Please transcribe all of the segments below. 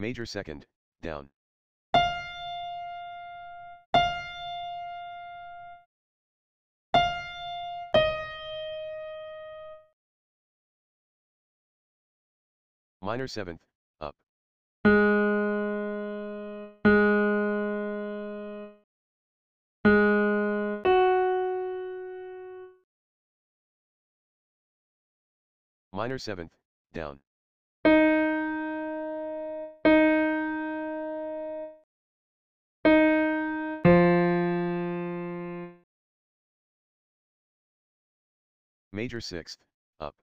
Major second, down. Minor seventh, up. Minor seventh, down. Major 6th, up.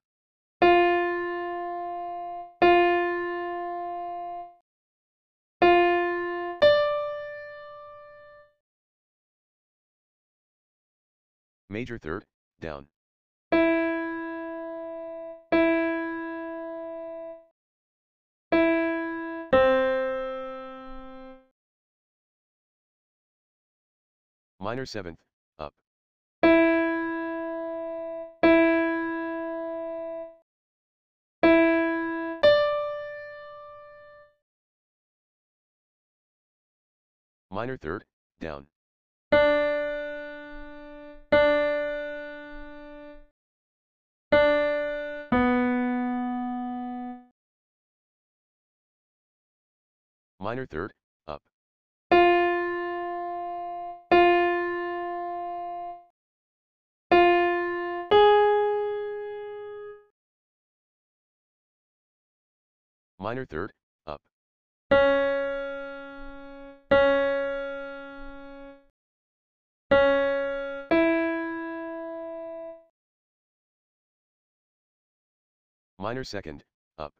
Major 3rd, down. Minor 7th, Minor third, down. Minor third, up. Minor third, Minor second, up.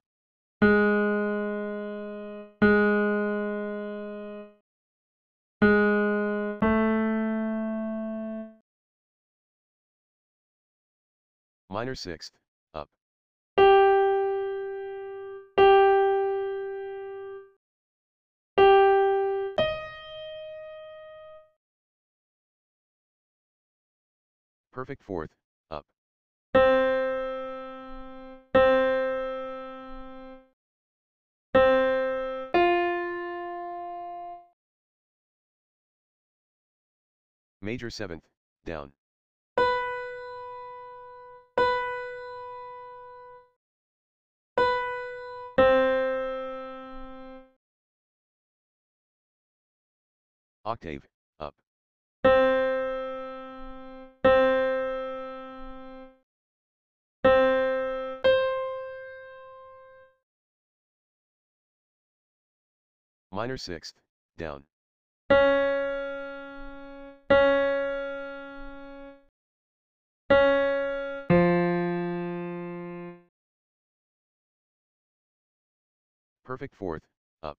Minor sixth, up. Perfect fourth, up. Major seventh, down. Octave, up. Minor sixth, down. Perfect fourth, up.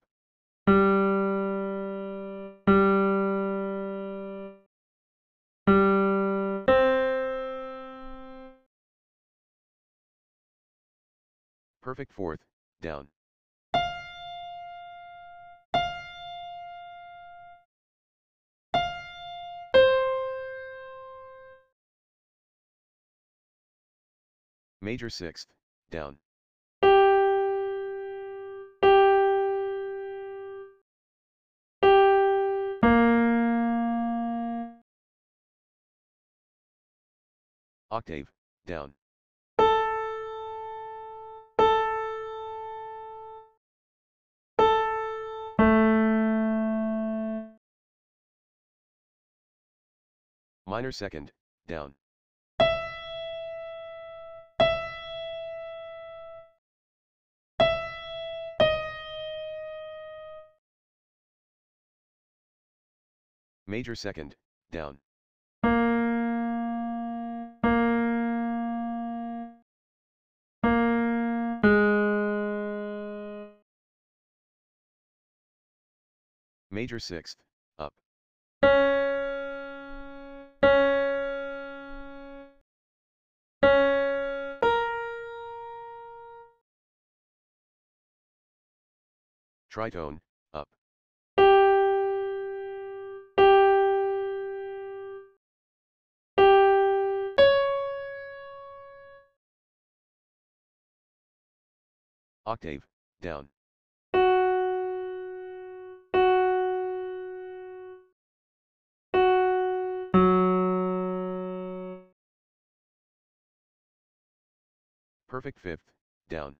Perfect fourth, down. Major sixth, down. Octave, down. Minor second, down. Major second, down. Major sixth, up. Tritone, up. Octave, down. Perfect fifth, down.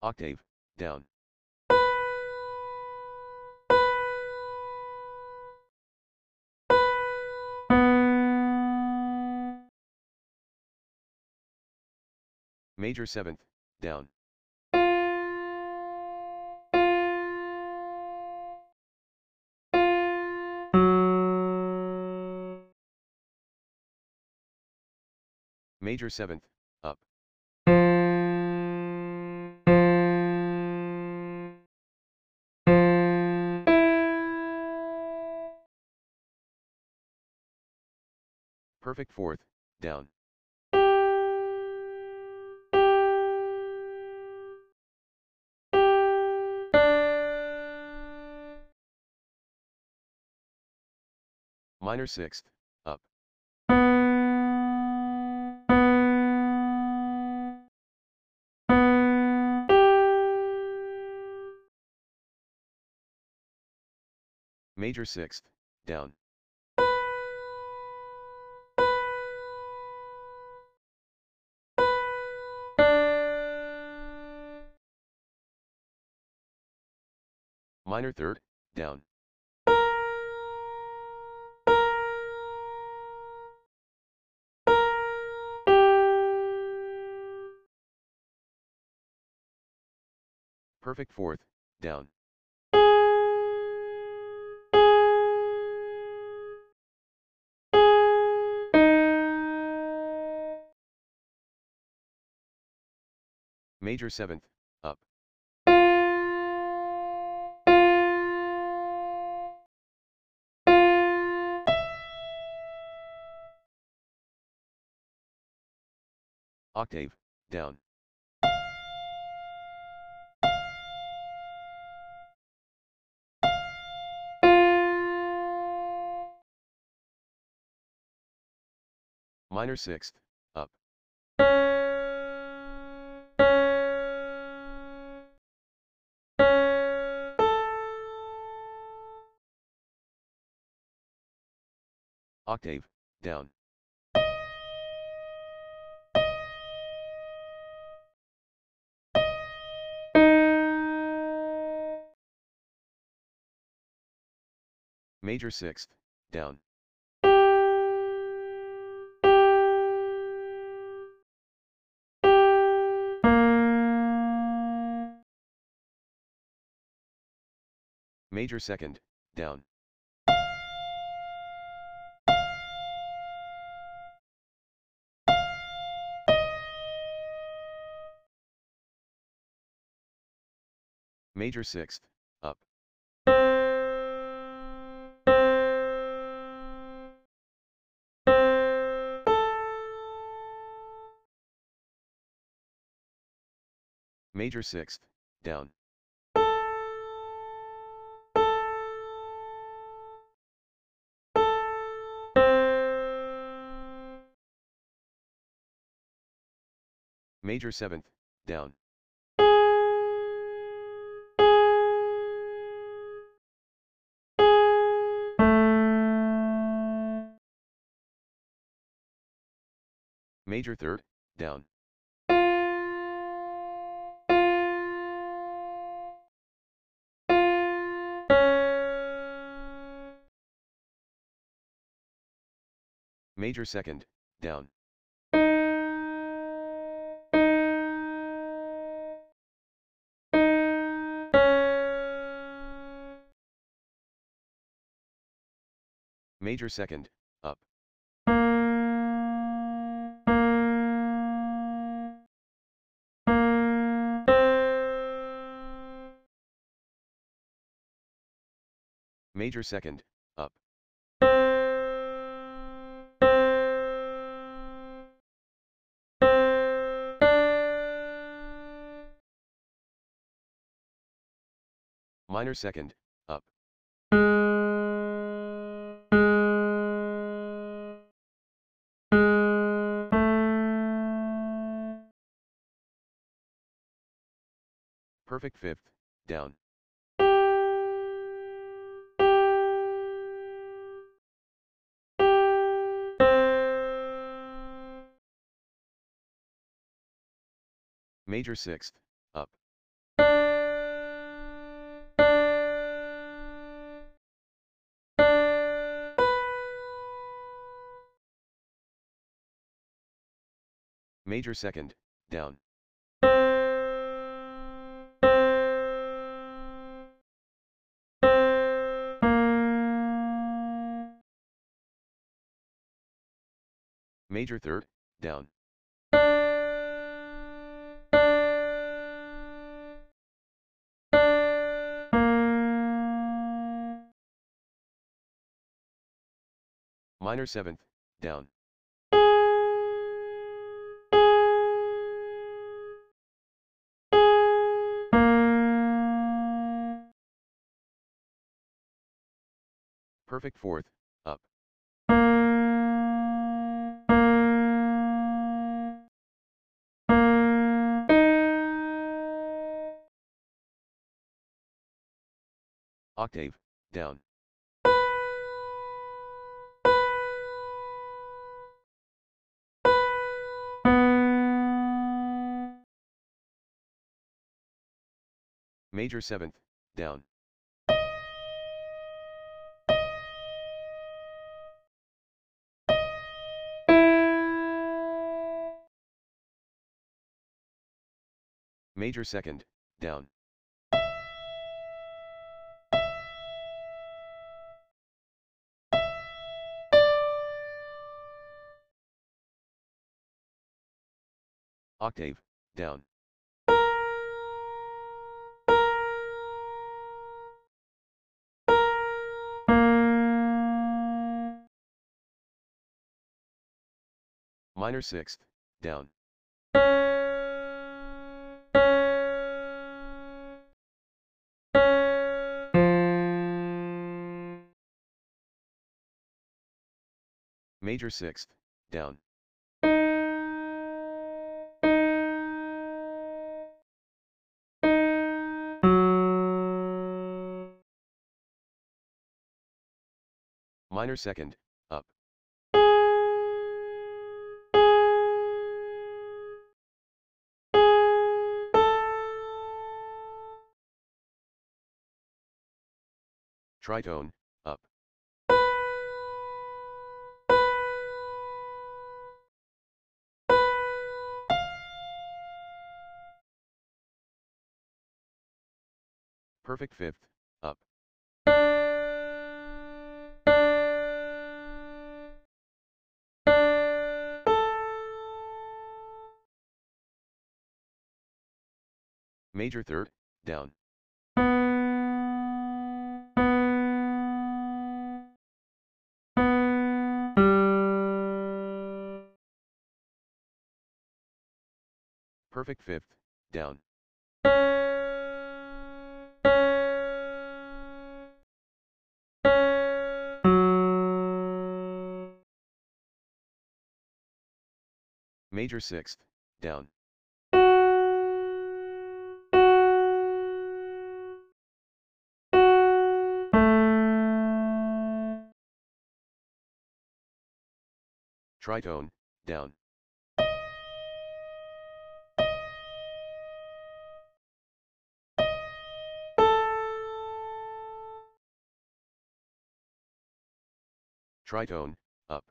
Octave, down. Major seventh, down. Major 7th, up. Perfect 4th, down. Minor 6th. Major sixth, down. Minor third, down. Perfect fourth, down. Major 7th, up. Octave, down. Minor 6th. Octave, down. Major sixth, down. Major second, down. Major sixth, up. Major sixth, down. Major seventh, down. Major third, down. Major second, down. Major second, up. Major second, up. Minor second, up. Perfect fifth, down. Major sixth, up. Major second, down. Major third, down. Minor seventh, down. Perfect fourth, up. Octave, down. Major seventh, down. Major second, down. Octave, down. minor 6th, down. Major 6th, down. Minor 2nd, Tritone, up. Perfect fifth, up. Major third, down. Perfect fifth, down. Major sixth, down. Tritone, down. Tritone, up.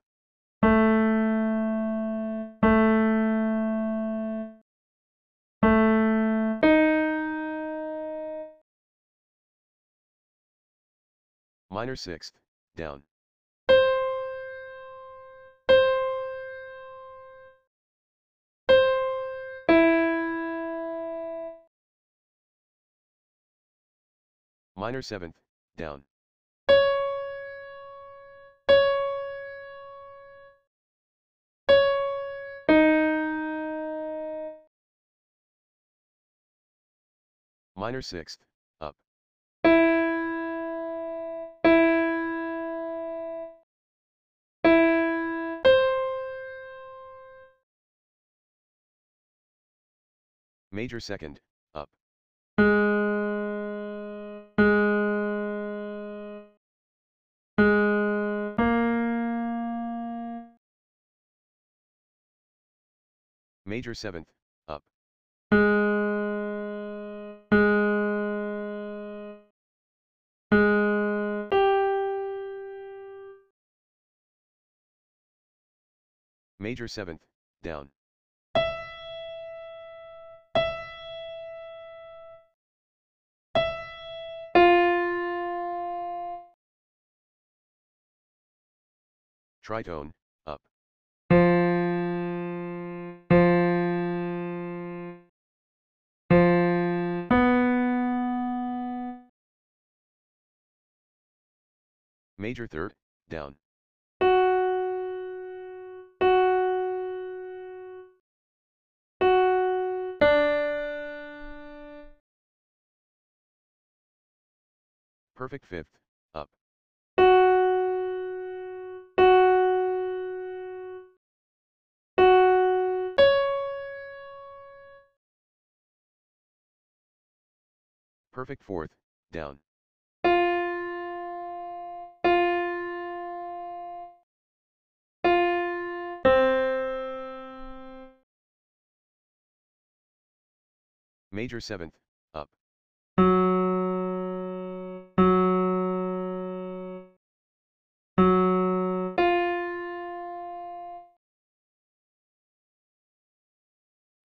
Minor sixth, down. Minor seventh, down. Minor sixth, up. Major second, up. Major seventh, up. Major 7th, down. Tritone, up. Major 3rd, down. Perfect 5th, up. Perfect 4th, down. Major 7th, up.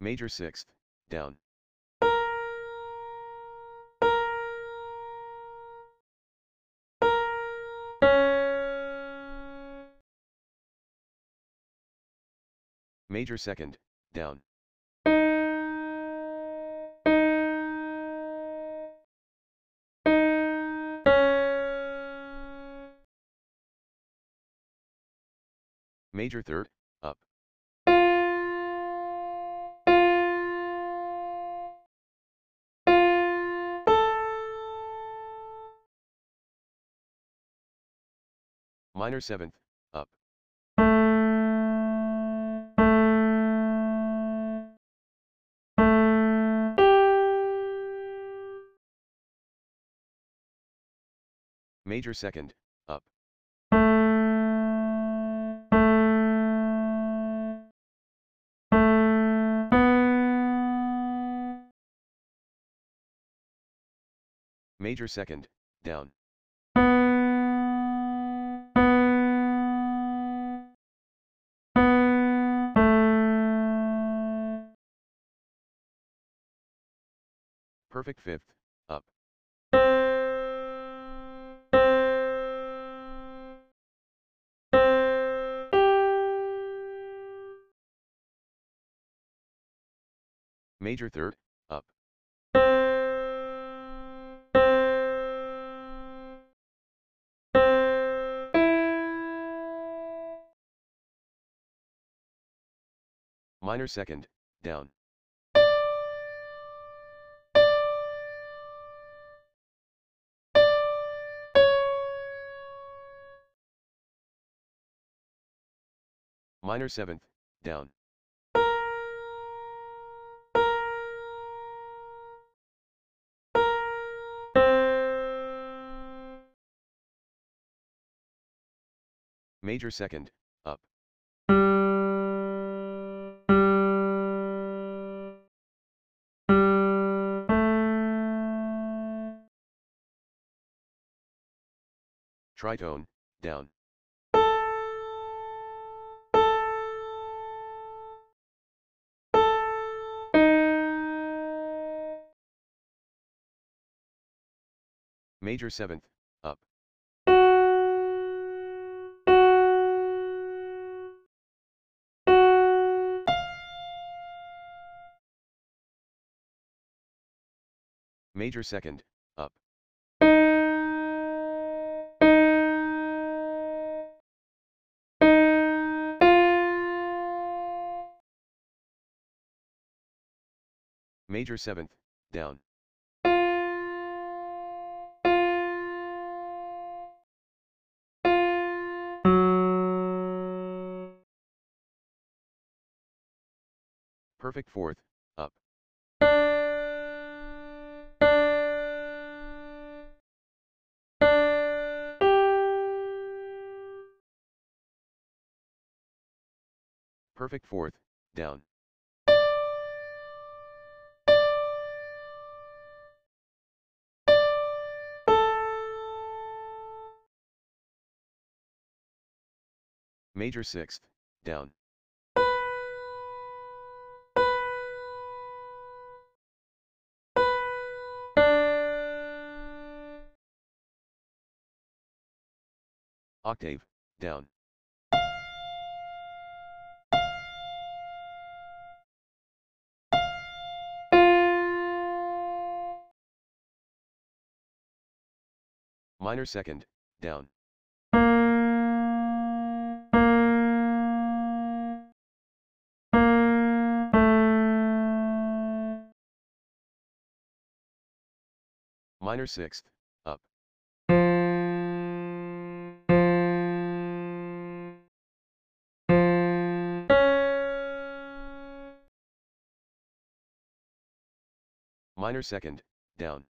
Major 6th, down. Major 2nd, down. Major 3rd, up. Minor 7th, up. Major 2nd, up. Major 2nd, down. Perfect 5th, up. Major 3rd, up. Minor 2nd, down. Minor 7th, down. Major 2nd, up. Tritone, down. Major 7th, up. Major 2nd, up. Major 7th, down. Perfect 4th, up. Perfect 4th, down. Major 6th, down. Octave, down. Minor second, down. Minor sixth, up. Minor second, down.